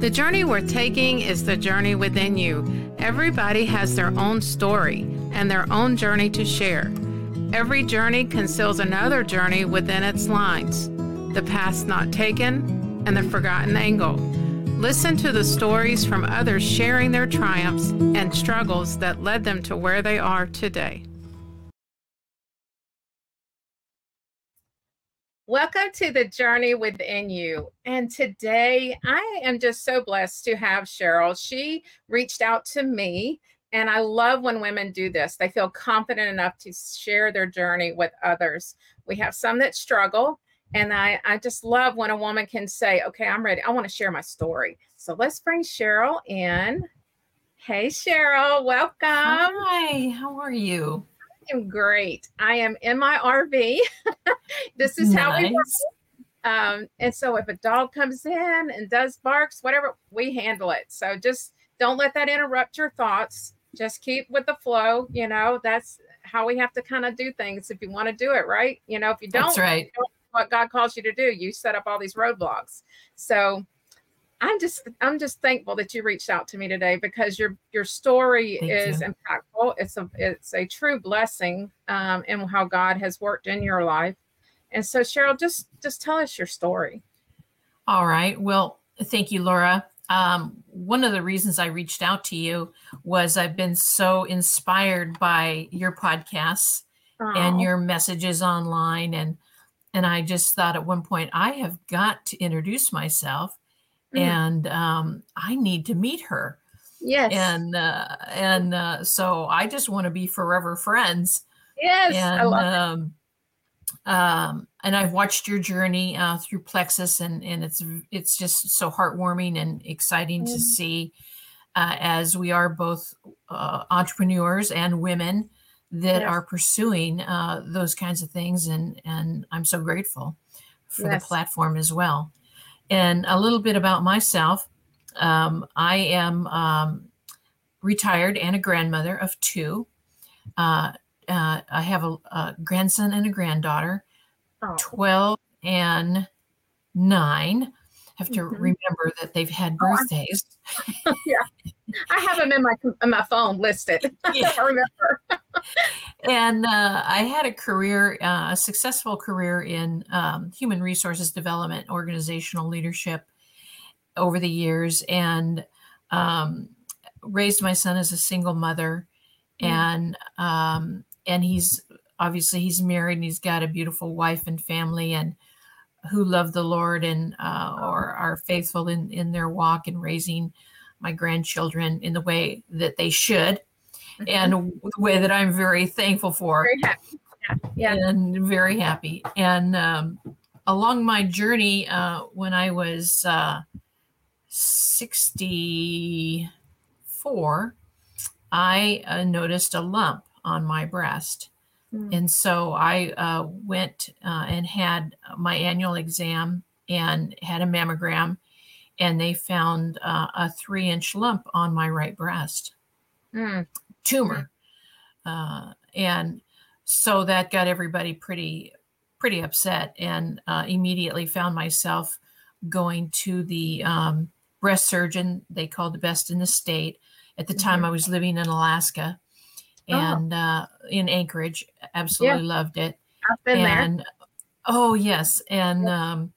The journey we're taking is the journey within you. Everybody has their own story and their own journey to share. Every journey conceals another journey within its lines the path not taken and the forgotten angle. Listen to the stories from others sharing their triumphs and struggles that led them to where they are today. Welcome to the journey within you. And today I am just so blessed to have Cheryl. She reached out to me, and I love when women do this. They feel confident enough to share their journey with others. We have some that struggle, and I, I just love when a woman can say, Okay, I'm ready. I want to share my story. So let's bring Cheryl in. Hey, Cheryl, welcome. Hi, how are you? Am great. I am in my RV. this is nice. how we work. Um, and so if a dog comes in and does barks, whatever, we handle it. So just don't let that interrupt your thoughts. Just keep with the flow. You know, that's how we have to kind of do things if you want to do it right. You know, if you don't, that's right. You what God calls you to do, you set up all these roadblocks. So I'm just I'm just thankful that you reached out to me today because your your story Thank is you. impactful. It's a it's a true blessing um, in how God has worked in your life. And so Cheryl, just just tell us your story. All right. Well, thank you, Laura. Um, one of the reasons I reached out to you was I've been so inspired by your podcasts Aww. and your messages online and and I just thought at one point I have got to introduce myself mm. and um, I need to meet her. Yes. And uh, and uh, so I just want to be forever friends. Yes. And, I love um, it. Um, and I've watched your journey uh, through Plexus, and and it's it's just so heartwarming and exciting mm. to see. Uh, as we are both uh, entrepreneurs and women that yes. are pursuing uh, those kinds of things, and and I'm so grateful for yes. the platform as well. And a little bit about myself um, I am um, retired and a grandmother of two. Uh, uh, I have a, a, grandson and a granddaughter, oh. 12 and nine. Have to mm-hmm. remember that they've had oh, birthdays. yeah, I have them in my in my phone listed. Yeah. I remember. and uh, I had a career, uh, a successful career in um, human resources development, organizational leadership over the years, and um, raised my son as a single mother, mm. and um, and he's obviously he's married and he's got a beautiful wife and family and who love the Lord and uh, or are faithful in in their walk and raising my grandchildren in the way that they should mm-hmm. and the way that I'm very thankful for. Very happy. Yeah. And very happy. And um, along my journey, uh, when I was uh, 64, I uh, noticed a lump on my breast. Mm. And so I uh, went uh, and had my annual exam and had a mammogram, and they found uh, a three inch lump on my right breast mm. tumor. Uh, and so that got everybody pretty pretty upset and uh, immediately found myself going to the um, breast surgeon they called the best in the state at the time mm-hmm. i was living in alaska Oh. and oh. uh, in Anchorage. Absolutely yeah. loved it. I've been and, there. Oh yes, and um,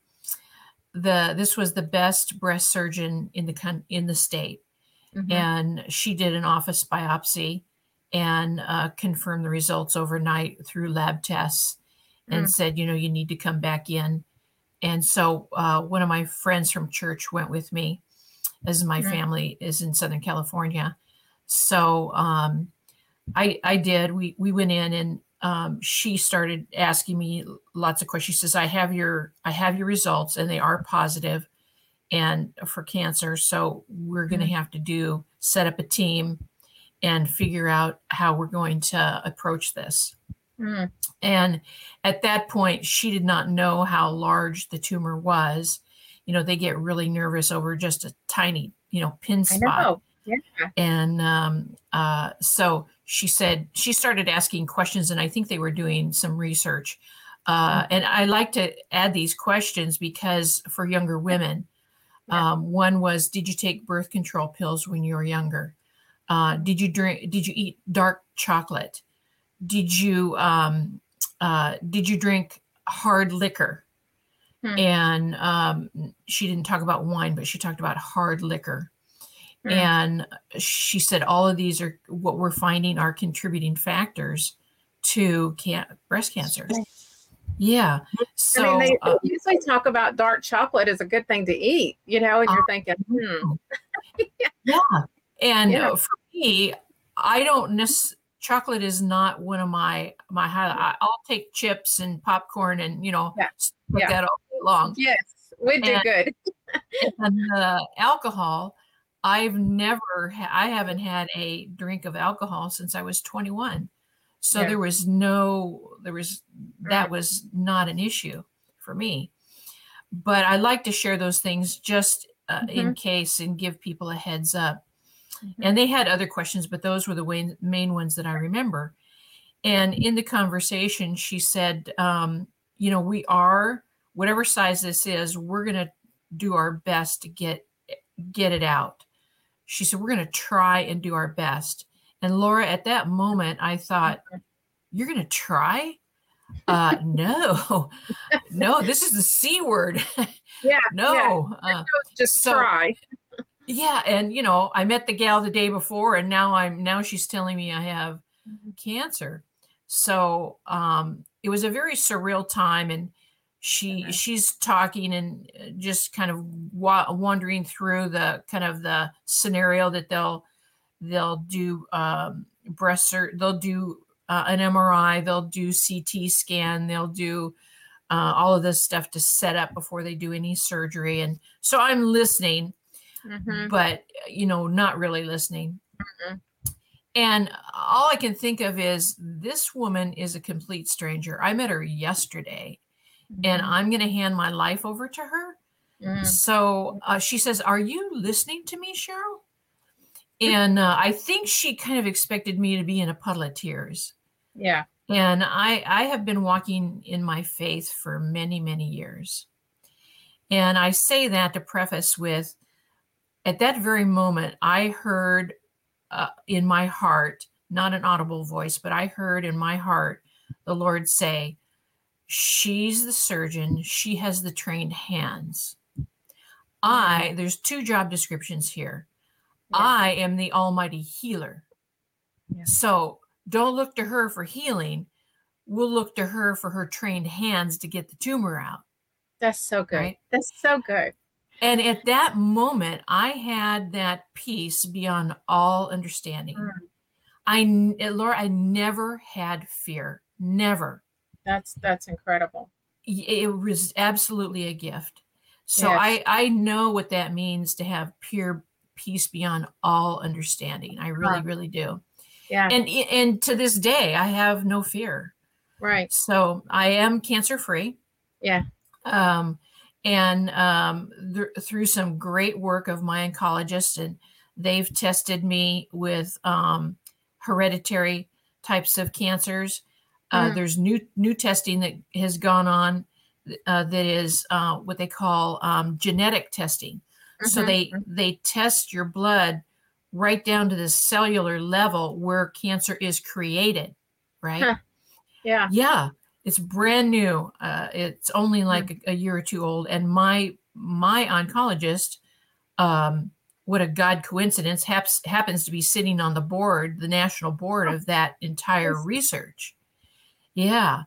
the this was the best breast surgeon in the in the state, mm-hmm. and she did an office biopsy and uh, confirmed the results overnight through lab tests, and mm. said, you know, you need to come back in. And so uh, one of my friends from church went with me, as my mm. family is in Southern California. So um, I I did. We we went in and um, she started asking me lots of questions. She says, "I have your I have your results and they are positive, and for cancer. So we're going to mm-hmm. have to do set up a team and figure out how we're going to approach this." Mm. And at that point, she did not know how large the tumor was. You know, they get really nervous over just a tiny, you know, pin spot. Yeah. And um, uh, so she said she started asking questions, and I think they were doing some research. Uh, mm-hmm. and I like to add these questions because for younger women, Um, one was, did you take birth control pills when you were younger? Uh, did you drink? Did you eat dark chocolate? Did you um, uh, did you drink hard liquor? Hmm. And um, she didn't talk about wine, but she talked about hard liquor. Hmm. And she said all of these are what we're finding are contributing factors to can- breast cancer. Yeah. So I mean, they uh, usually talk about dark chocolate as a good thing to eat, you know, and you're uh, thinking, hmm. yeah. And yeah. Uh, for me, I don't necessarily chocolate is not one of my my highlight. I'll take chips and popcorn and you know yeah. yeah. that all day long. Yes, we do and, good. and the alcohol, I've never ha- I haven't had a drink of alcohol since I was 21. So yeah. there was no there was that was not an issue for me. But I like to share those things just uh, mm-hmm. in case and give people a heads up. Mm-hmm. And they had other questions, but those were the way, main ones that I remember. And in the conversation, she said, um, you know, we are, whatever size this is, we're going to do our best to get get it out. She said, we're going to try and do our best. And Laura, at that moment, I thought, mm-hmm. you're going to try? Uh, no, no, this is the C word. Yeah. no. Yeah. Uh, just so, try yeah and you know i met the gal the day before and now i'm now she's telling me i have mm-hmm. cancer so um it was a very surreal time and she she's talking and uh, just kind of wa- wandering through the kind of the scenario that they'll they'll do um breast or they'll do uh, an mri they'll do ct scan they'll do uh, all of this stuff to set up before they do any surgery and so i'm listening mm-hmm. but you know, not really listening. Mm-hmm. And all I can think of is this woman is a complete stranger. I met her yesterday. And I'm going to hand my life over to her. Mm. So uh, she says, Are you listening to me, Cheryl? And uh, I think she kind of expected me to be in a puddle of tears. Yeah. And I, I have been walking in my faith for many, many years. And I say that to preface with at that very moment, I heard uh, in my heart, not an audible voice, but I heard in my heart the Lord say, She's the surgeon, she has the trained hands. I, there's two job descriptions here. Yeah. I am the almighty healer. Yeah. So don't look to her for healing. We'll look to her for her trained hands to get the tumor out. That's so good. Right? That's so good. And at that moment, I had that peace beyond all understanding. Mm. I, Laura, I never had fear. Never. That's that's incredible. It was absolutely a gift. So yes. I I know what that means to have pure peace beyond all understanding. I really huh. really do. Yeah. And and to this day, I have no fear. Right. So I am cancer free. Yeah. Um, and um, th- through some great work of my oncologist, and they've tested me with um, hereditary types of cancers. Uh, mm. There's new new testing that has gone on uh, that is uh, what they call um, genetic testing. Mm-hmm. So they they test your blood right down to the cellular level where cancer is created, right? Huh. Yeah. Yeah it's brand new. Uh, it's only hmm. like a, a, year or two old. And my my oncologist, um, what a god coincidence, haps, happens to be sitting on the board, the national board of that entire research. Yeah,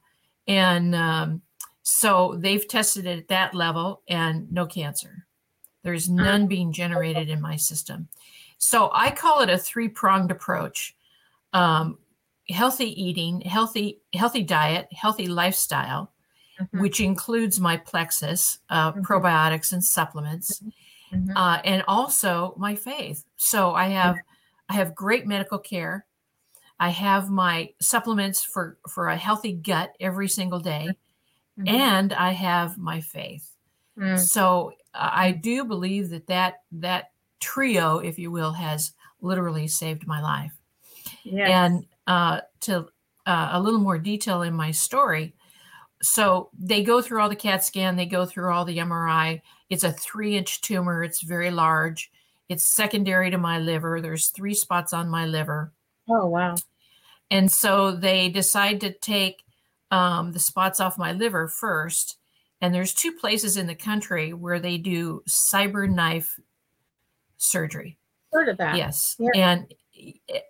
and um, so they've tested it at that level, and no cancer. There's none being generated in my system. So I call it a three pronged approach. Um, healthy eating, healthy healthy diet, healthy lifestyle, mm-hmm. which includes my plexus, uh, mm-hmm. probiotics and supplements, mm-hmm. mm-hmm. uh, and also my faith. So I have I have great medical care. I have my supplements for for a healthy gut every single day, mm-hmm. and I have my faith. Mm. So uh, I do believe that that that trio, if you will, has literally saved my life. Yes. And uh, to uh, a little more detail in my story, so they go through all the CAT scan, they go through all the MRI. It's a three inch tumor, it's very large. It's secondary to my liver. There's three spots on my liver. Oh, wow. And so they decide to take um, the spots off my liver first. And there's two places in the country where they do CyberKnife surgery. Heard of that? Yes. Yeah. And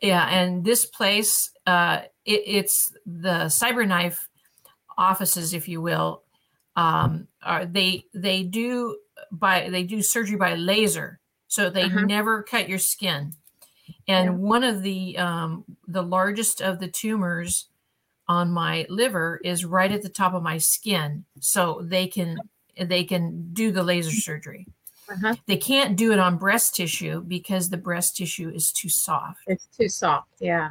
yeah, and this place, uh, it, it's the CyberKnife offices, if you will. Um, are they they do by they do surgery by laser, so they uh-huh. never cut your skin. And yeah. one of the um, the largest of the tumors on my liver is right at the top of my skin, so they can they can do the laser surgery. Uh-huh. They can't do it on breast tissue because the breast tissue is too soft. It's too soft. Yeah.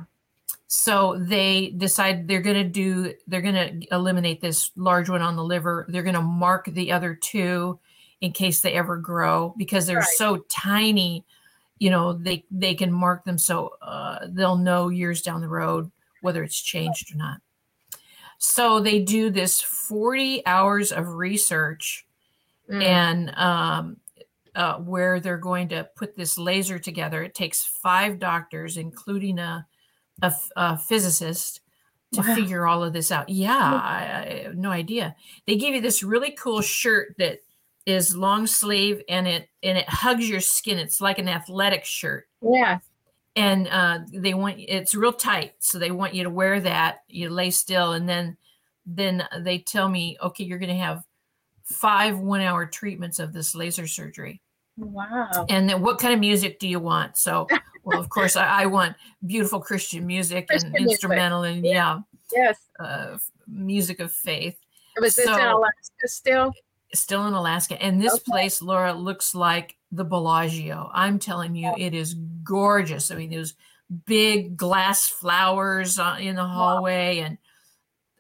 So they decide they're going to do, they're going to eliminate this large one on the liver. They're going to mark the other two in case they ever grow because they're right. so tiny. You know, they they can mark them so uh, they'll know years down the road whether it's changed or not. So they do this 40 hours of research mm. and um, uh, where they're going to put this laser together. It takes five doctors, including a, a, a physicist, to wow. figure all of this out. Yeah, I, I, have no idea. They give you this really cool shirt that is long sleeve and it and it hugs your skin. It's like an athletic shirt. Yeah. And uh, they want it's real tight, so they want you to wear that. You lay still, and then then they tell me, okay, you're going to have five one hour treatments of this laser surgery. Wow. And then what kind of music do you want? So, well, of course, I, I want beautiful Christian music Christian and instrumental music. and yeah. Yes. Uh, music of faith. Was this so, in Alaska still? Still in Alaska. And this okay. place, Laura, looks like the Bellagio. I'm telling you, it is gorgeous. I mean, there's big glass flowers uh, in the hallway wow. and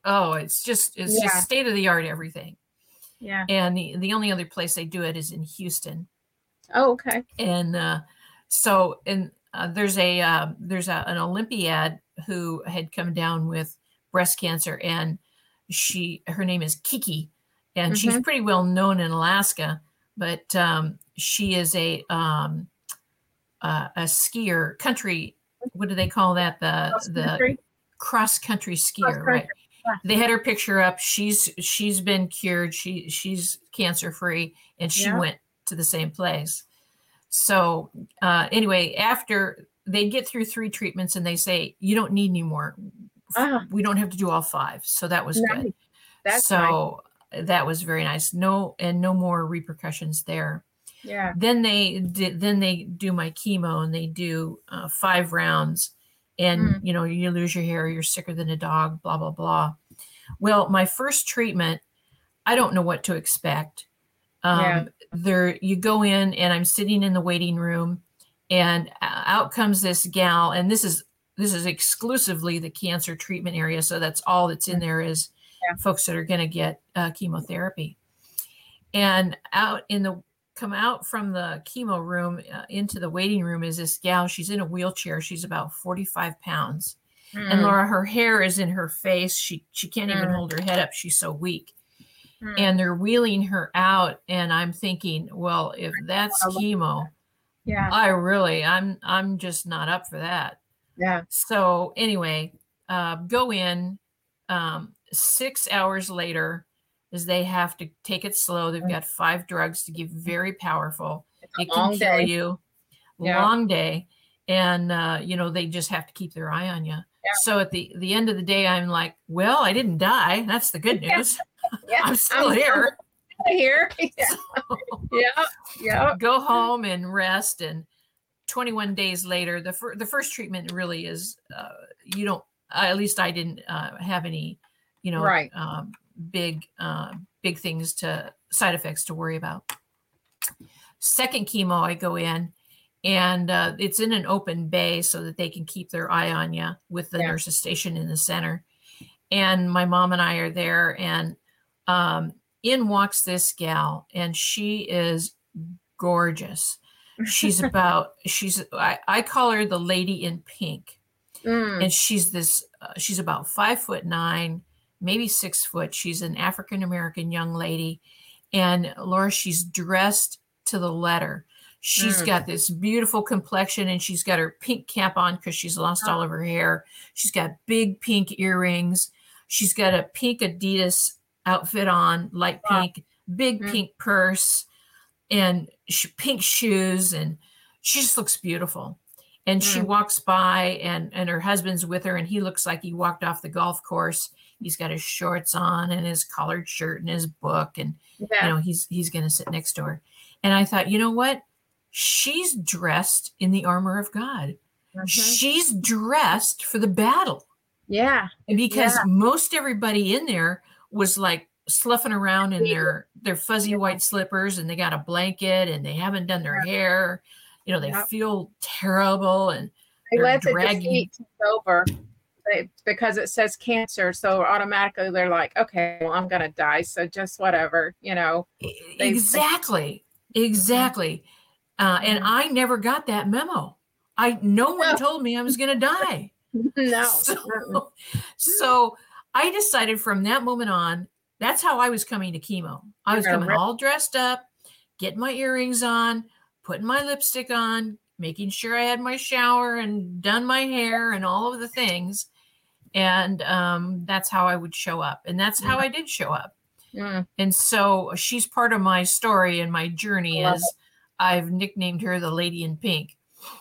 oh, it's just it's yeah. just state of the art everything. Yeah. And the, the only other place they do it is in Houston. Oh, okay. And uh, so, and uh, there's a uh, there's a, an Olympiad who had come down with breast cancer, and she her name is Kiki, and mm-hmm. she's pretty well known in Alaska, but um, she is a um, uh, a skier, country. What do they call that? The cross the cross country skier, cross country. right? They had her picture up. She's she's been cured. She she's cancer free, and she yeah. went to the same place. So uh, anyway, after they get through three treatments and they say you don't need any more, uh-huh. we don't have to do all five. So that was nice. good. That's so. That was very nice. No and no more repercussions there. Yeah. Then they did. Then they do my chemo and they do uh, five rounds, and mm. you know you lose your hair, you're sicker than a dog, blah blah blah. Well, my first treatment, I don't know what to expect. Um, yeah. There, you go in, and I'm sitting in the waiting room, and out comes this gal, and this is this is exclusively the cancer treatment area, so that's all that's in there is yeah. folks that are going to get uh, chemotherapy. And out in the come out from the chemo room uh, into the waiting room is this gal. She's in a wheelchair. She's about 45 pounds. Mm. And Laura, her hair is in her face. She she can't mm. even hold her head up. She's so weak. Hmm. and they're wheeling her out and i'm thinking well if that's chemo yeah i really i'm i'm just not up for that yeah so anyway uh, go in um, six hours later is they have to take it slow they've got five drugs to give very powerful it can kill you yeah. long day and uh, you know they just have to keep their eye on you yeah. so at the the end of the day i'm like well i didn't die that's the good news yeah, I'm still I'm here. Here. Yeah. So, yeah. Yeah. Go home and rest. And 21 days later, the, fir- the first treatment really is, uh, you don't, uh, at least I didn't uh, have any, you know, right. um, big, uh, big things to side effects to worry about. Second chemo, I go in and uh, it's in an open bay so that they can keep their eye on you with the yeah. nurses station in the center. And my mom and I are there, and um, in walks this gal, and she is gorgeous. She's about she's I, I call her the lady in pink, mm. and she's this uh, she's about five foot nine. Maybe six foot. She's an African American young lady. And Laura, she's dressed to the letter. She's mm. got this beautiful complexion and she's got her pink cap on because she's lost all of her hair. She's got big pink earrings. She's got a pink Adidas outfit on, light pink, big mm. pink purse, and sh- pink shoes. And she just looks beautiful and mm. she walks by and and her husband's with her and he looks like he walked off the golf course he's got his shorts on and his collared shirt and his book and yeah. you know he's he's going to sit next to her. And i thought you know what? She's dressed in the armor of god. Mm-hmm. she's dressed for the battle. Yeah. Because yeah. most everybody in there was like sloughing around in their their fuzzy yeah. white slippers and they got a blanket and they haven't done their hair. You know they feel terrible and they let the defeat over because it says cancer so automatically they're like okay well i'm gonna die so just whatever you know? They, exactly exactly. Uh, and i never got that memo. I no one no. told me i was gonna die. No so, so i decided from that moment on that's how i was coming to chemo. I was coming all dressed up getting my earrings on putting my lipstick on, making sure I had my shower and done my hair and all of the things. And um, that's how I would show up. And that's how I did show up. Mm. And so she's part of my story and my journey is it. I've nicknamed her the lady in pink.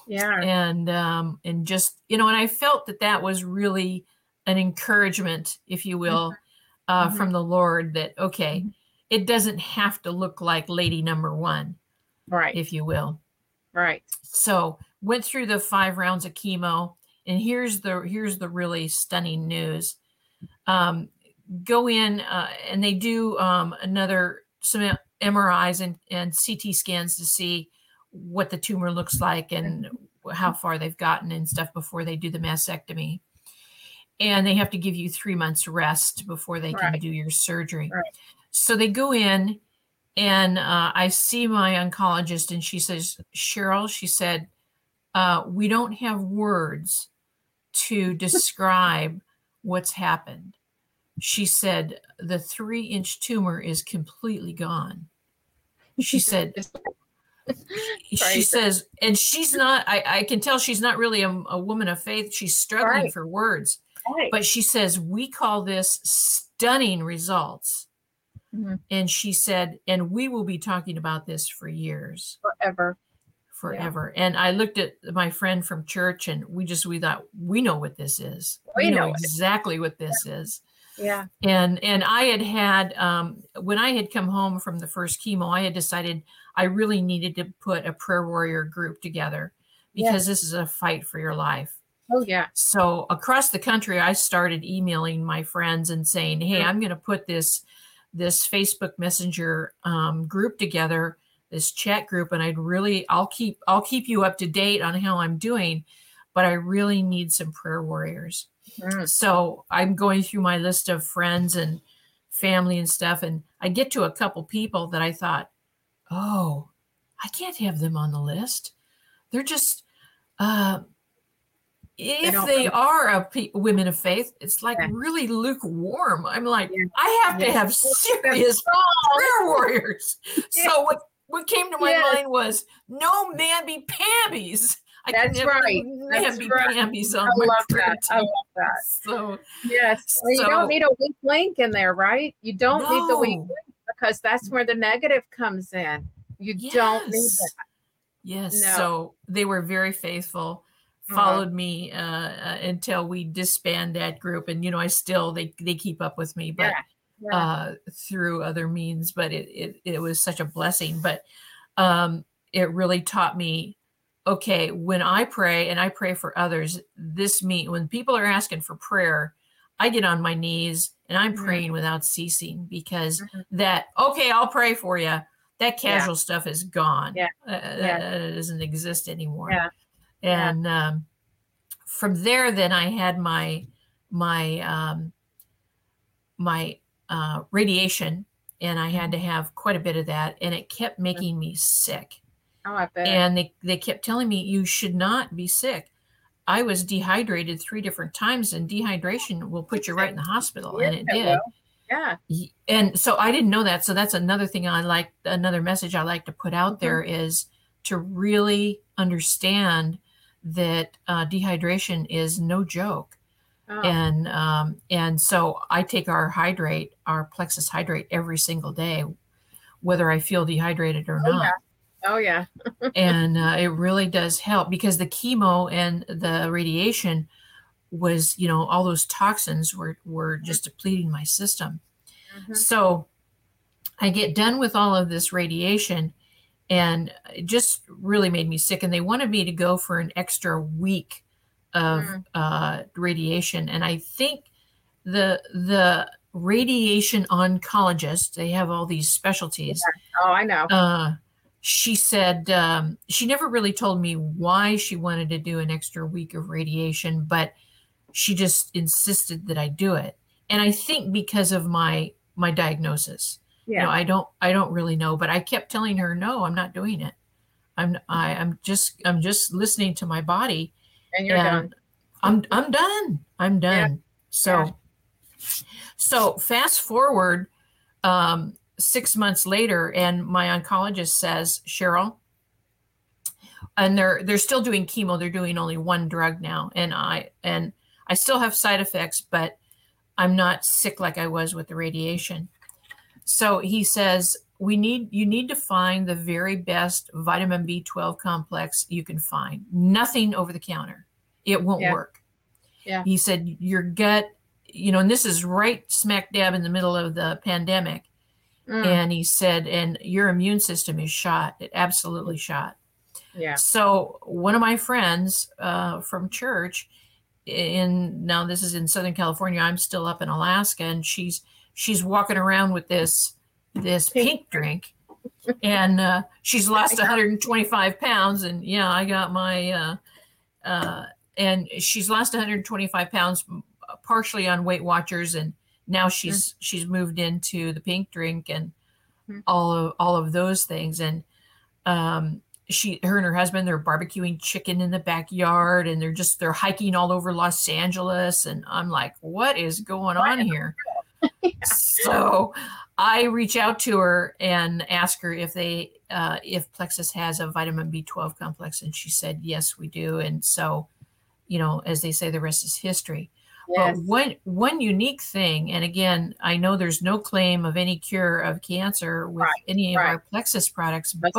Yeah. And um, and just, you know, and I felt that that was really an encouragement, if you will, mm-hmm. Uh, mm-hmm. from the Lord that, okay, mm-hmm. it doesn't have to look like lady number one right if you will right so went through the five rounds of chemo and here's the here's the really stunning news. Um, go in uh, and they do um, another some mris and, and ct scans to see what the tumor looks like and how far they've gotten and stuff before they do the mastectomy. And they have to give you three months rest before they can do your surgery. Right. so they go in and uh, I see my oncologist, and she says, Cheryl, she said, uh, we don't have words to describe what's happened. She said, the three inch tumor is completely gone. She said, she says, and she's not, I, I, can tell she's not really a, a woman of faith. She's struggling right. for words. Right. But she says, we call this stunning results Mm-hmm. And she said, and we will be talking about this for years. Forever. Forever. Yeah. And I looked at my friend from church and we just we thought we know what this is. We, we know, know exactly what this yeah. is. Yeah. And and I had had um when I had come home from the first chemo, I had decided I really needed to put a prayer warrior group together because this is a fight for your life. Oh yeah. So across the country I started emailing my friends and saying, "Hey. I'm going to put this this Facebook Messenger um, group together, this chat group, and I'd really I'll keep I'll keep you up to date on how I'm doing, but I really need some prayer warriors. Mm. So I'm going through my list of friends and family and stuff, and I get to a couple people that I thought, oh, I can't have them on the list. They're just uh, if they, they are a pe- women of faith, it's like yeah. really lukewarm. I'm like, yeah. I have yeah. to have serious prayer warriors. So what what came to my yes. mind was no mamby pambies. I That's right. That's right. Pambies on I love that. I love that. So yes, well, you so, don't need a weak link in there, right? You don't no. need the weak link because that's where the negative comes in. You yes. don't need that. Yes. No. So they were very faithful uh-huh. followed me uh, uh, until we disband that group and you know i still they they keep up with me but yeah. Yeah. Uh, through other means but it, it it was such a blessing but um it really taught me okay when i pray and i pray for others this mean when people are asking for prayer i get on my knees and i'm mm-hmm. praying without ceasing because mm-hmm. that okay i'll pray for you that casual yeah. stuff is gone yeah. Uh, yeah. it doesn't exist anymore yeah and yeah. um, from there then i had my my um, my uh, radiation and i had to mm-hmm. have quite a bit of that and it kept mm-hmm. making me sick oh, I bet. and they, they kept telling me you should not be sick I was dehydrated three different times, and dehydration will put you right in the hospital, and it did. well, Yeah. And so I didn't know that. So that's another thing I like, another message I like to put out Mhm. there is to really understand that uh, dehydration is no joke. Oh, And um, and so I take our hydrate, our Plexus hydrate every single day, whether I feel dehydrated or Oh, not. yeah. oh yeah. and uh, it really does help because the chemo and the radiation was, you know, all those toxins were were just depleting my system. Mhm. So I get done with all of this radiation and it just really made me sick. And they wanted me to go for an extra week of Mm. uh, radiation. And I think the the radiation oncologist, they have all these specialties. Oh, I know. Uh, she said um, she never really told me why she wanted to do an extra week of radiation, but she just insisted that I do it. And I think because of my my diagnosis, you know, Yeah. I don't I don't really know, but I kept telling her, no, I'm not doing it. I'm I, I'm just I'm just listening to my body, and you're and done. I'm I'm done. I'm Yeah. done. So Yeah. so fast forward um, six months later, and my oncologist says, Cheryl, and they're they're still doing chemo. They're doing only one drug now, and I and I still have side effects, but I'm not sick like I was with the radiation. So he says we need you need to find the very best vitamin B12 complex you can find. Nothing over the counter. It won't Yeah. work. Yeah. He said your gut, you know, and this is right smack dab in the middle of the pandemic. Mm, And he said, and your immune system is shot. It absolutely shot. yeah. So one of my friends uh, from church, in now this is in Southern California. I'm still up in Alaska, and she's she's walking around with this this Pink drink, and uh, she's lost 125 pounds. And yeah, I got my uh, uh, and she's lost 125 pounds, partially on Weight Watchers, and now she's she's moved into the pink drink and Mhm. all of all of those things and um she her and her husband they're barbecuing chicken in the backyard and they're just they're hiking all over Los Angeles and I'm like what is going on here so I reach out to her and ask her if they uh, if Plexus has a vitamin B12 complex and she said yes we do and so you know as they say the rest is history Yes. but one one unique thing, and again, I know there's no claim of any cure of cancer with Right, any of right. our Plexus products, but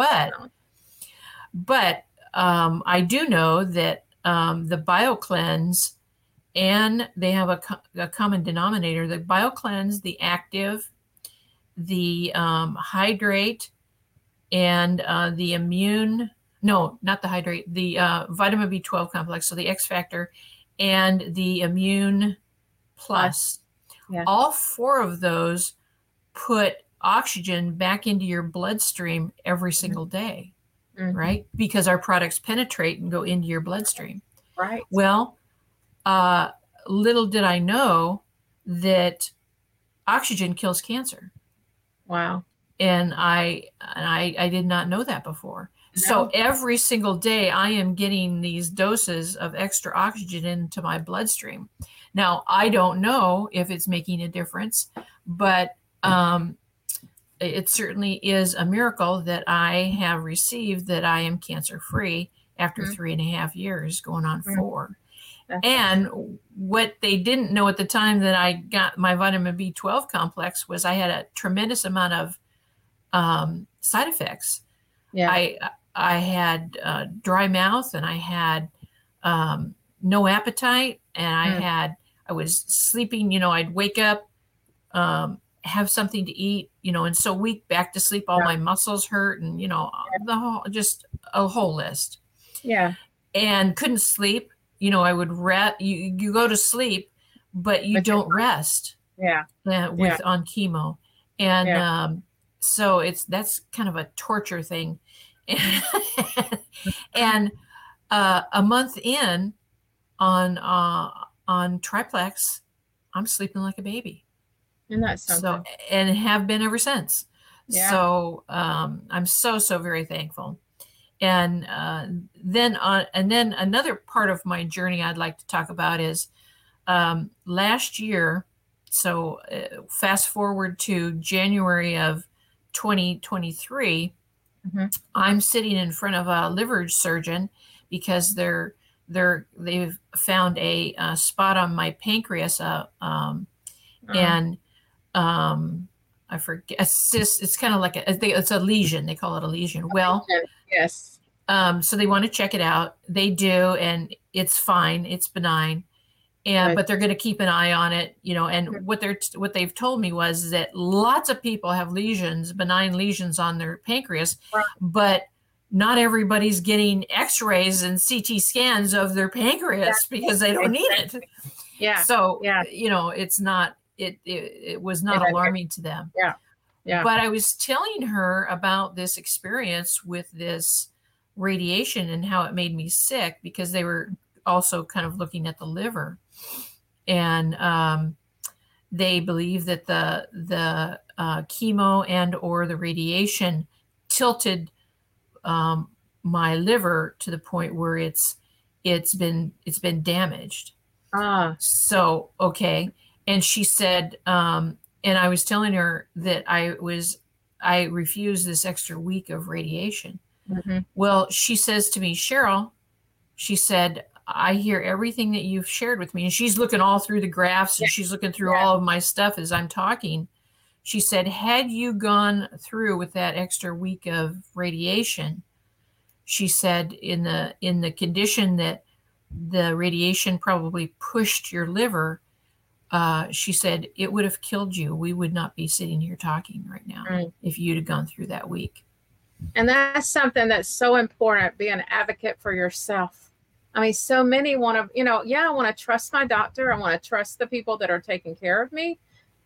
but um, I do know that um, the BioCleanse and they have a, co- a common denominator. The BioCleanse, the active, the um, hydrate, and uh, the immune. No, not the hydrate. The uh, vitamin B12 complex. So the X factor and the immune plus. Yeah. All four of those put oxygen back into your bloodstream every single day Mhm. right? Because our products penetrate and go into your bloodstream. Right. Well, uh, little did I know that oxygen kills cancer, Wow. and I and I, I did not know that before. So every single day, I am getting these doses of extra oxygen into my bloodstream. Now, I don't know if it's making a difference, but um, it certainly is a miracle that I have received that I am cancer free after Mhm. three and a half years, going on Mhm. four. That's And what they didn't know at the time that I got my vitamin B12 complex was I had a tremendous amount of um, side effects. yeah. I I had uh, dry mouth and I had um, no appetite and I Mm. had I was sleeping. You know, I'd wake up, um, have something to eat. You know, and so weak back to sleep. All Yeah. my muscles hurt and you know the whole just a whole list yeah. and couldn't sleep. You know, I would rest. You you go to sleep, but you But don't rest Yeah. with on chemo and Yeah. um so it's that's kind of a torture thing and uh a month in on uh on triplex i'm sleeping like a baby And that's so and have been ever since Yeah. so um i'm so so very thankful and uh, then on and then another part of my journey i'd like to talk about is um, last year so uh, fast forward to january of 2023 mm-hmm. i'm sitting in front of a liver surgeon because they're they're they've found a, a spot on my pancreas uh, um, uh-huh. and um, I forget. It's just it's kind of like a it's a lesion. They call it a lesion. Well, yes. Um, so they want to check it out. They do, and it's fine. It's benign, and right. but they're going to keep an eye on it. You know, and what they're what they've told me was that lots of people have lesions, benign lesions on their pancreas, right. but not everybody's getting X-rays and CT scans of their pancreas because they don't need it. Yeah. So yeah. you know, it's not it, it, it was not yeah, alarming to them. Yeah. Yeah. But I was telling her about this experience with this radiation and how it made me sick because they were also kind of looking at the liver. And um, they believe that the the uh, chemo and or the radiation tilted um, my liver to the point where it's it's been it's been damaged. Ah. So okay and she said um, and i was telling her that i was i refused this extra week of radiation mm-hmm. well she says to me cheryl she said i hear everything that you've shared with me and she's looking all through the graphs and she's looking through yeah. all of my stuff as i'm talking she said had you gone through with that extra week of radiation she said in the in the condition that the radiation probably pushed your liver uh, she said, it would have killed you. We would not be sitting here talking right now mm. if you'd have gone through that week. And that's something that's so important be an advocate for yourself. I mean, so many want to, you know, yeah, I want to trust my doctor. I want to trust the people that are taking care of me.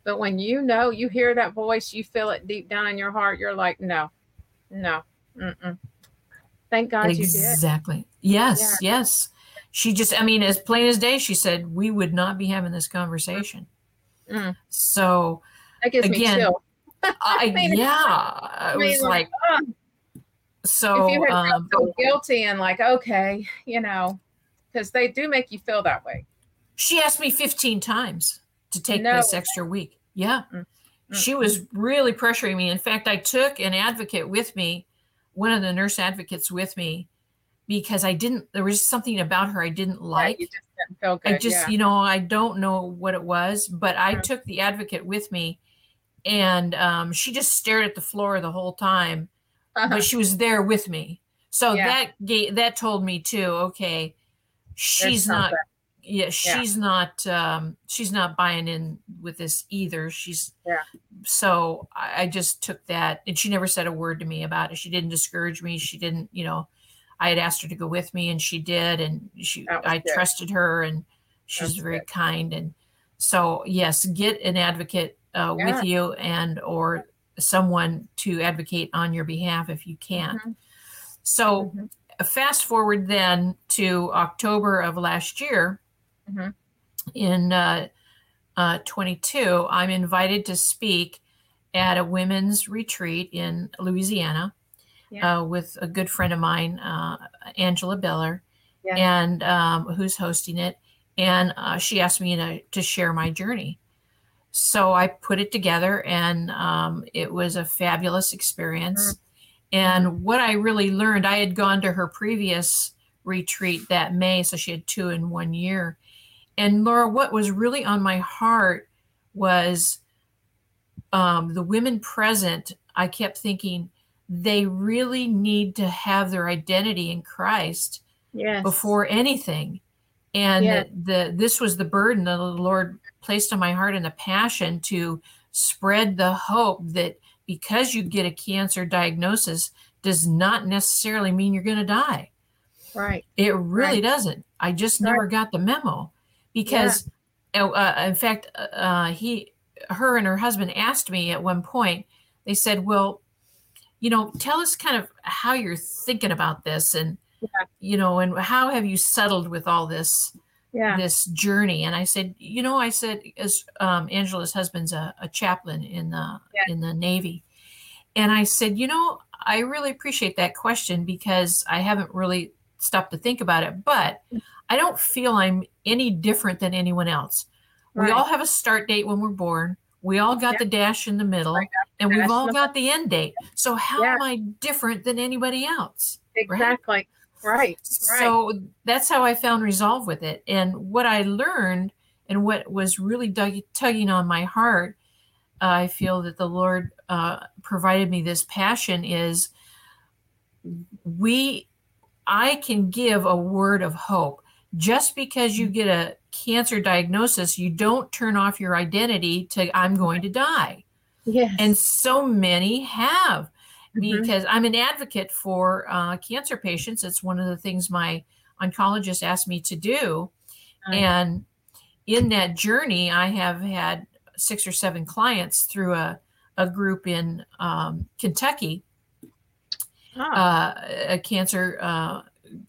But when you know, you hear that voice, you feel it deep down in your heart, you're like, no, no, mm-mm. thank God exactly. you did. Exactly. Yes, yeah. yes she just, I mean, as plain as day, she said, we would not be having this conversation. Mm. So, that gives again, me chill. I, yeah, I, was like, like so, if you had um, so guilty and like, okay, you know, because they do make you feel that way. She asked me 15 times to take no. this extra week. Yeah. Mm. She was really pressuring me. In fact, I took an advocate with me, one of the nurse advocates with me because I didn't, there was something about her I didn't like. Yeah, just didn't feel good, I just, yeah. you know, I don't know what it was, but I mm-hmm. took the advocate with me and um, she just stared at the floor the whole time, uh-huh. but she was there with me. So yeah. that gave, that told me too, okay, she's not, yeah, she's yeah. not, um, she's not buying in with this either. She's, yeah. So I, I just took that and she never said a word to me about it. She didn't discourage me. She didn't, you know, I had asked her to go with me and she did. And she, I good. trusted her and she's very good. kind. And so, yes, get an advocate uh, yeah. with you and, or someone to advocate on your behalf if you can. Mm-hmm. So, mm-hmm. fast forward then to October of last year mm-hmm. in uh, uh, 22, I'm invited to speak at a women's retreat in Louisiana yeah. uh, with a good friend of mine, uh, Angela Beller, yeah. and um, who's hosting it. And uh, she asked me to, to share my journey. So I put it together, and um, it was a fabulous experience. Mm-hmm. And what I really learned, I had gone to her previous retreat that May, so she had two in one year. And Laura, what was really on my heart was um, the women present. I kept thinking, they really need to have their identity in Christ yes. before anything. And yes. the this was the burden that the Lord placed on my heart and the passion to spread the hope that because you get a cancer diagnosis does not necessarily mean you're going to die. Right. It really right. doesn't. I just never got the memo because, yeah. uh, uh in fact, uh, uh, he, her, and her husband asked me at one point. They said, "Well, you know, tell us kind of how you're thinking about this and, yeah. you know, and how have you settled with all this, yeah. this journey? And I said, you know, I said, as um, Angela's husband's a, a chaplain in the, yeah. in the Navy. And I said, you know, I really appreciate that question because I haven't really stopped to think about it, but I don't feel I'm any different than anyone else. Right. We all have a start date when we're born. We all got yep. the dash in the middle, and we've all got the end date. So how yeah. am I different than anybody else? Exactly. Right? right. So that's how I found resolve with it. And what I learned and what was really dug- tugging on my heart, uh, I feel that the Lord uh, provided me this passion is we, I can give a word of hope. Just because you get a cancer diagnosis, you don't turn off your identity to I'm going to die. Yes. And so many have mm-hmm. because I'm an advocate for uh, cancer patients. It's one of the things my oncologist asked me to do. And in that journey, I have had six or seven clients through a, a group in um, Kentucky, oh. uh, a cancer uh,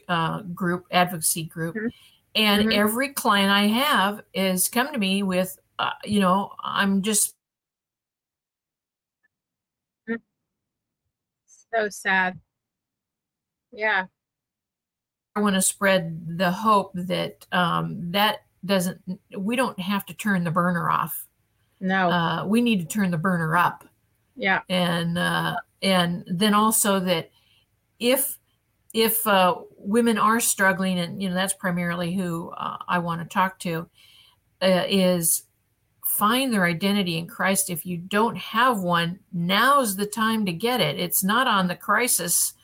uh, group, advocacy group. Mm-hmm. And mm-hmm. every client I have is come to me with, uh, you know, I'm just so sad. Yeah. I want to spread the hope that um, that doesn't, we don't have to turn the burner off. No. Uh, we need to turn the burner up. Yeah. And, uh, and then also that if, if uh, women are struggling, and you know that's primarily who uh, I want to talk to, uh, is find their identity in Christ. If you don't have one, now's the time to get it. It's not on the crisis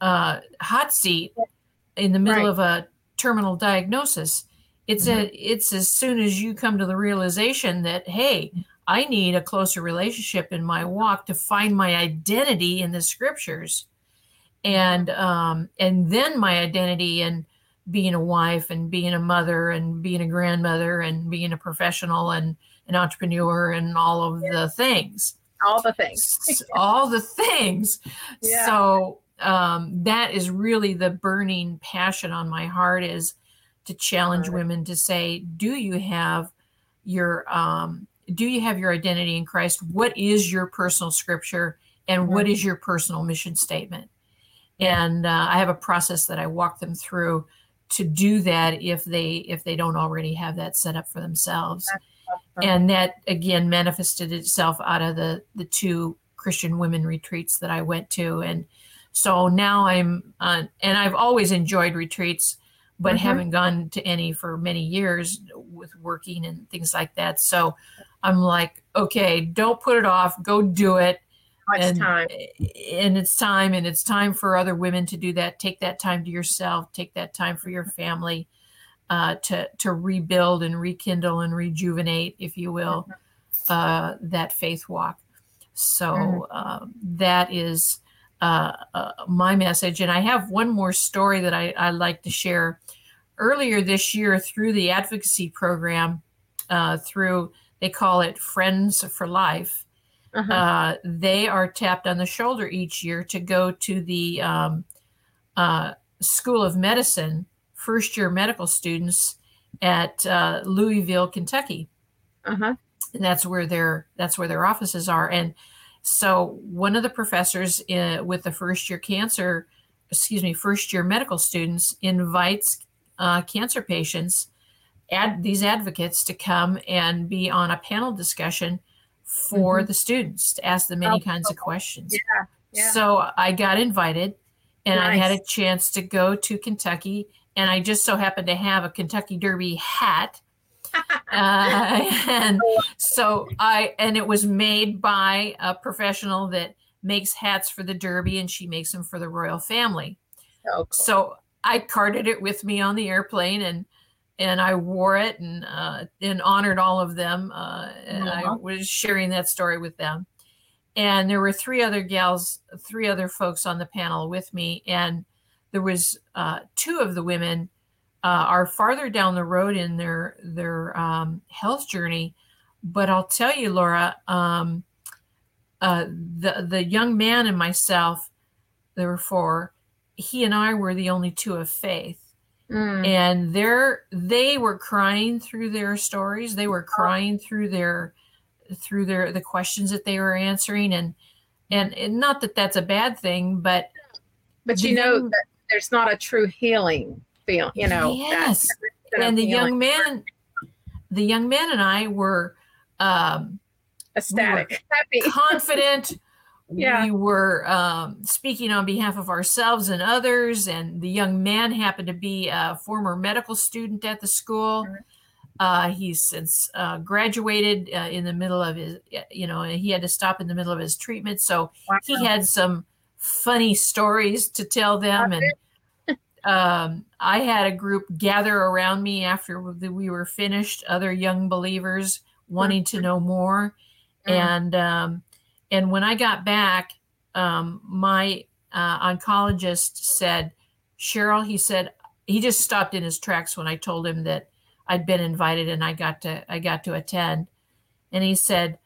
uh, hot seat in the middle right. of a terminal diagnosis. It's mm-hmm. a it's as soon as you come to the realization that hey, I need a closer relationship in my walk to find my identity in the scriptures, and um, and then my identity and being a wife and being a mother and being a grandmother and being a professional and an entrepreneur and all of the things. All the things. all the things. Yeah. So um, that is really the burning passion on my heart is to challenge right. women to say, do you have your um, do you have your identity in Christ? What is your personal scripture and what is your personal mission statement? And uh, I have a process that I walk them through to do that if they if they don't already have that set up for themselves. And that again manifested itself out of the the two Christian women retreats that I went to and so now I'm on, and I've always enjoyed retreats, but mm-hmm. haven't gone to any for many years with working and things like that. So I'm like, okay, don't put it off, go do it. It's and, time. And it's time, and it's time for other women to do that. Take that time to yourself, take that time for your family. Uh, to to rebuild and rekindle and rejuvenate, if you will, mm-hmm. uh, that faith walk. So mm-hmm. uh, that is uh, uh, my message. And I have one more story that I, I like to share. Earlier this year, through the advocacy program, uh, through they call it Friends for Life, uh-huh. Uh, they are tapped on the shoulder each year to go to the um, uh, School of Medicine first year medical students at uh, Louisville, Kentucky. Uh-huh. And that's where their that's where their offices are. And so one of the professors in, uh, with the first year cancer, excuse me, first year medical students invites uh, cancer patients, ad, these advocates to come and be on a panel discussion for mm-hmm. the students to ask them any oh, kinds of questions. Yeah, yeah. So I got invited and nice. I had a chance to go to Kentucky and I just so happened to have a Kentucky Derby hat uh, and so I and it was made by a professional that makes hats for the Derby, and she makes them for the royal family. Oh, cool. So I carted it with me on the airplane, and and I wore it and uh, and honored all of them. Uh, and I was sharing that story with them. And there were three other gals, three other folks on the panel with me, and there was uh, two of the women uh, are farther down the road in their their um, health journey. But I'll tell you, Laura, um, uh, the the young man and myself, there were four. He and I were the only two of faith, mm. and they're they were crying through their stories. They were crying through their through their the questions that they were answering, and and, and not that that's a bad thing, but but you know that there's not a true healing feel, you know. Yes, and the young man, the young man and I were um, ecstatic, we happy, confident. Yeah. We were um, speaking on behalf of ourselves and others, and the young man happened to be a former medical student at the school. Mm-hmm. Uh, he's since uh, graduated uh, in the middle of his, you know, he had to stop in the middle of his treatment. So wow. he had some funny stories to tell them. And um, I had a group gather around me after we were finished, other young believers wanting to know more. Mm-hmm. And um, and when I got back, um, my uh, oncologist said, Cheryl, he said, he just stopped in his tracks when I told him that I'd been invited and I got to I got to attend. And he said,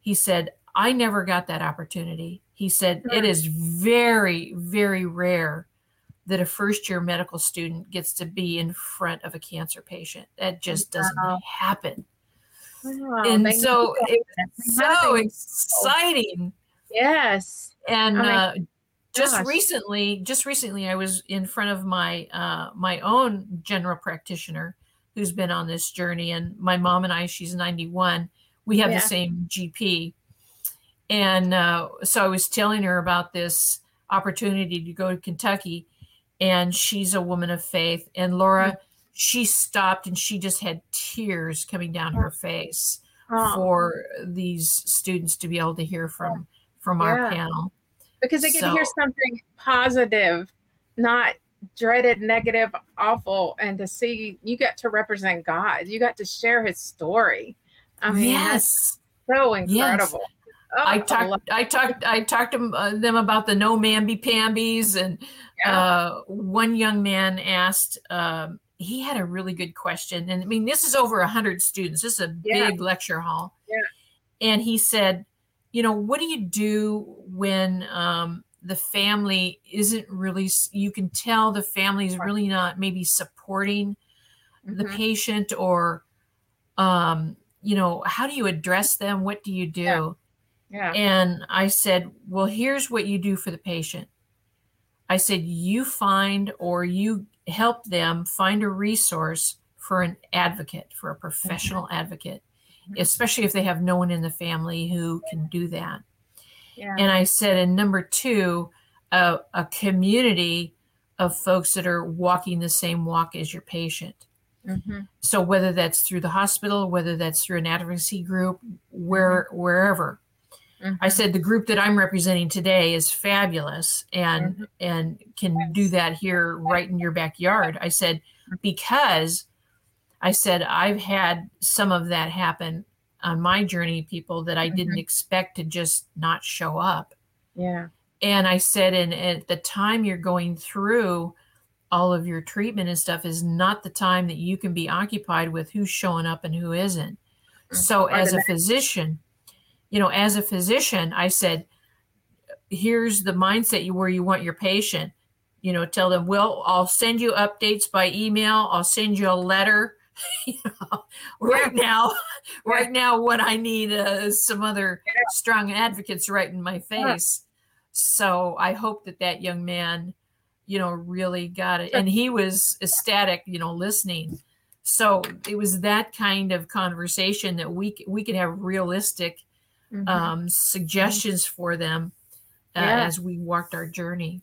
he said, I never got that opportunity. He said, it is very, very rare that a first year medical student gets to be in front of a cancer patient. That just doesn't happen. Wow, and so it's so exciting. Yes. And uh, just recently, just recently, I was in front of my uh, my own general practitioner who's been on this journey. And my mom and I, she's 91, we have yeah. the same GP. And uh, so I was telling her about this opportunity to go to Kentucky. And she's a woman of faith. And Laura, mm-hmm. She stopped and she just had tears coming down her face oh. for these students to be able to hear from from yeah. our panel because they get so, to hear something positive not dreaded, negative, awful, and to see you got to represent God. You got to share His story. I mean, yes, so incredible. Yes. Oh, I talked. I talked. I talked to uh, them about the no mamby pambies, and yeah. uh, one young man asked. Um, he had a really good question, and I mean, this is over a hundred students. This is a yeah. big lecture hall. Yeah. And he said, "You know, what do you do when um, the family isn't really you can tell the family is really not maybe supporting mm-hmm. the patient or um you know how do you address them what do you do yeah. yeah. and i said well here's what you do for the patient i said you find or you help them find a resource for an advocate for a professional mm-hmm. advocate mm-hmm. especially if they have no one in the family who can do that and I said, and number two, a, a community of folks that are walking the same walk as your patient. Mm-hmm. So whether that's through the hospital, whether that's through an advocacy group, where mm-hmm. wherever. Mm-hmm. I said the group that I'm representing today is fabulous and mm-hmm. and can do that here right in your backyard. I said because I said I've had some of that happen on my journey people that I mm-hmm. didn't expect to just not show up. Yeah. And I said, and at the time you're going through all of your treatment and stuff is not the time that you can be occupied with who's showing up and who isn't. Mm-hmm. So as a physician, you know, as a physician, I said, here's the mindset you where you want your patient. You know, tell them, well, I'll send you updates by email. I'll send you a letter you know, right now, right now, what I need uh, is some other strong advocates right in my face. So I hope that that young man, you know, really got it, and he was ecstatic, you know, listening. So it was that kind of conversation that we we could have realistic mm-hmm. um, suggestions for them uh, yeah. as we walked our journey.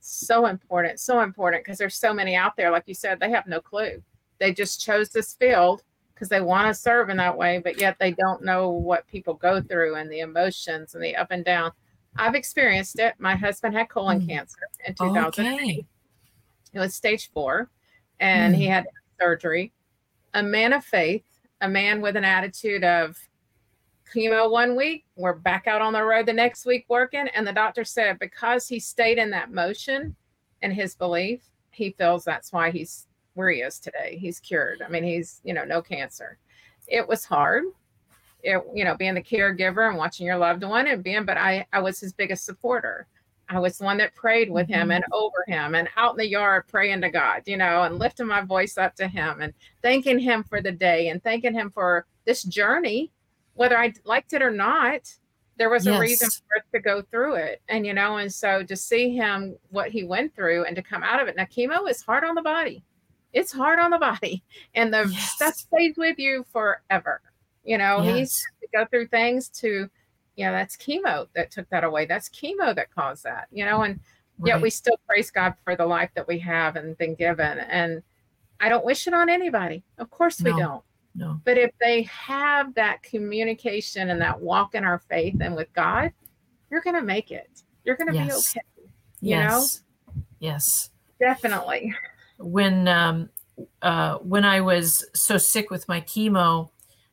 So important, so important because there's so many out there. Like you said, they have no clue they just chose this field because they want to serve in that way, but yet they don't know what people go through and the emotions and the up and down. I've experienced it. My husband had colon mm. cancer in 2008. Okay. It was stage four, and mm. he had surgery. A man of faith, a man with an attitude of chemo one week, we're back out on the road the next week working. And the doctor said because he stayed in that motion and his belief, he feels that's why he's where he is today. He's cured. I mean, he's, you know, no cancer. It was hard. It, you know, being the caregiver and watching your loved one and being, but I, I was his biggest supporter. I was the one that prayed with him mm-hmm. and over him and out in the yard praying to God, you know, and lifting my voice up to him and thanking him for the day and thanking him for this journey, whether I liked it or not. There was Yes. a reason for us to go through it. And, you know, and so to see him, what he went through and to come out of it. Now, chemo is hard on the body. It's hard on the body. And the Yes. stuff stays with you forever. You know, he's Yes. had to go through things to, you know, that's chemo that took that away. That's chemo that caused that, you know, and yet we still praise God for the life that we have and been given. And I don't wish it on anybody. Of course we don't. No. But if they have that communication and that walk in our faith and with God, you're going to make it. You're going to Yes. be okay. You know? Yes. Yes. Definitely. when um, uh, when I was so sick with my chemo,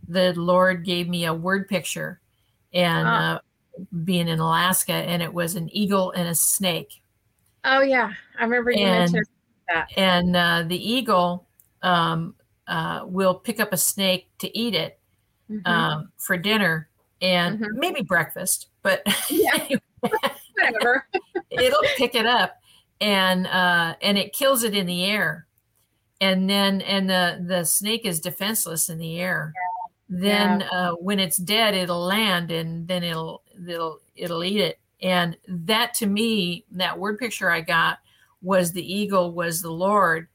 the Lord gave me a word picture, and Ah. uh, being in Alaska, and it was an eagle and a snake, Oh, yeah. I remember you And- mentioned that. and uh, the eagle um, uh, will pick up a snake to eat it Mhm. um, for dinner and Mhm. maybe breakfast, but Yeah. whatever. it'll pick it up and uh and it kills it in the air and then and the the snake is defenseless in the air then uh when it's dead it'll land and then it'll it'll it'll eat it and that to me that word picture i got was the eagle was the lord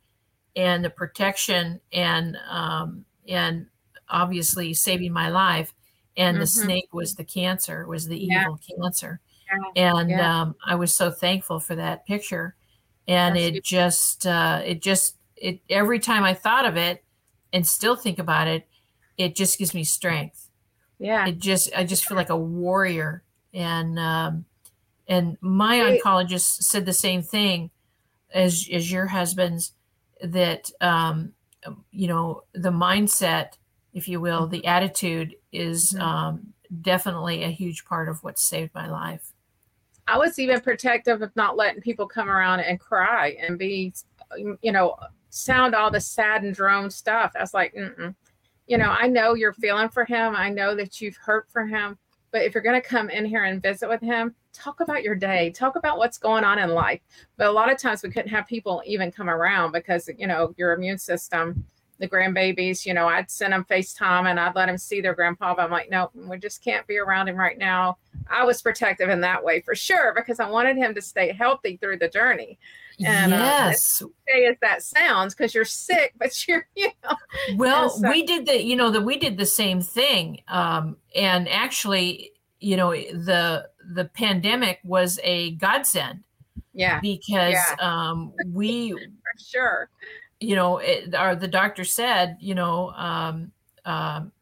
and the protection and um and obviously saving my life and the Mhm. snake was the cancer was the Yeah. evil cancer Yeah. and Yeah. um, I was so thankful for that picture. And That's it beautiful. just, uh, it just, it every time I thought of it, and still think about it, it just gives me strength. Yeah. It just, I just feel like a warrior. And um, and my Right. oncologist said the same thing as as your husband's that um, you know the mindset, if you will, the attitude is Mhm. um, definitely a huge part of what saved my life. I was even protective of not letting people come around and cry and be, you know, sound all the sad and drone stuff. I was like, Mm-mm. you know, I know you're feeling for him. I know that you've hurt for him. But if you're going to come in here and visit with him, talk about your day, talk about what's going on in life. But a lot of times we couldn't have people even come around because, you know, your immune system, the grandbabies, you know, I'd send them FaceTime and I'd let them see their grandpa. But I'm like, no, we just can't be around him right now. I was protective in that way for sure because I wanted him to stay healthy through the journey. And, uh, yes. Say as that sounds, because you're sick, but you're, you know, well, so- we did the, you know, that we did the same thing. Um, and actually, you know, the the pandemic was a godsend yeah, because Yeah. um, we, for sure. you know, it, our the doctor said, you know, um, um,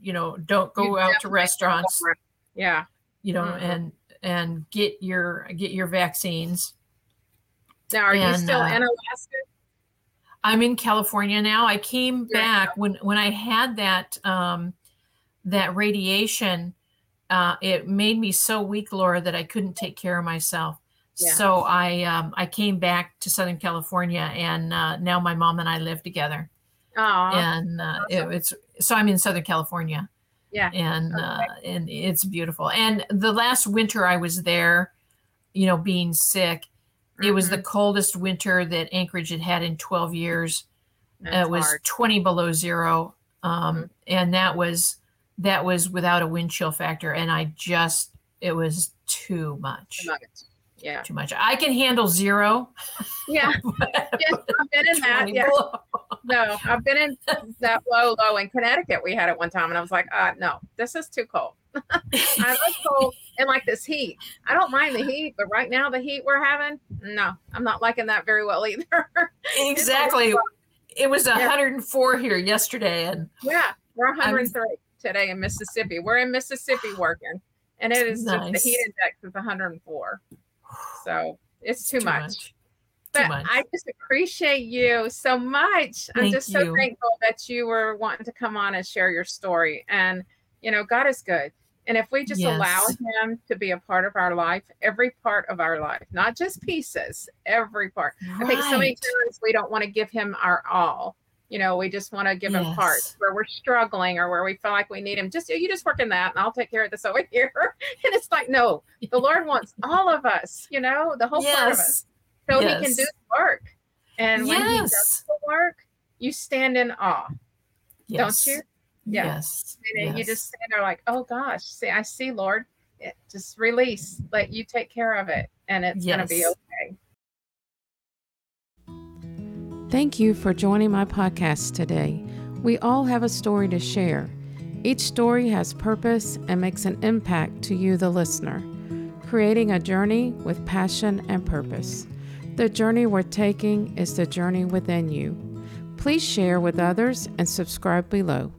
you know, don't go You out to restaurants, Yeah. you know, Mhm. and and get your get your vaccines. Now, are you still uh, in Alaska? I'm in California now. I came You're back when when I had that um, that radiation. Uh, it made me so weak, Laura, that I couldn't take care of myself. Yeah. So I um, I came back to Southern California, and uh, now my mom and I live together. Oh, and uh, it, it's so I'm in Southern California. Yeah. and Okay. uh, and it's beautiful. And the last winter I was there, you know, being sick, it was the Mm-hmm. coldest winter that Anchorage had had in 12 years. That's it was hard. 20 below zero, um, Mhm. and that was that was without a wind chill factor. And I just it was too much, Yeah. too much. I can handle zero. Yeah. Yes, I've been in that. 20 Yeah. No, I've been in that low, low in Connecticut. We had it one time, and I was like, uh, no, this is too cold. I cold and like this heat. I don't mind the heat, but right now the heat we're having, no, I'm not liking that very well either. exactly. It was Yeah. 104 here yesterday, and yeah, we're 103 today in Mississippi. We're in Mississippi working, and it is just the heat index is 104. So it's too, too much. much. But I just appreciate you so much. I'm just so you. thankful that you were wanting to come on and share your story. And, you know, God is good. And if we just allow Him to be a part of our life, every part of our life, not just pieces, every part. I think so many times we don't want to give Him our all. You know, we just want to give Him parts where we're struggling or where we feel like we need Him. Just you just work in that, and I'll take care of this over here. and it's like, no, the Lord wants all of us. You know, the whole part of us Yes. so he can do the work. And when he does the work, you stand in awe. Yes. you? Yeah. Yes. And you just stand there like, oh gosh, see, I see, Lord. it, just release, let you take care of it, and it's yes. going to be okay. Thank you for joining my podcast today. We all have a story to share. Each story has purpose and makes an impact to you, the listener, creating a journey with passion and purpose. The journey we're taking is the journey within you. Please share with others and subscribe below.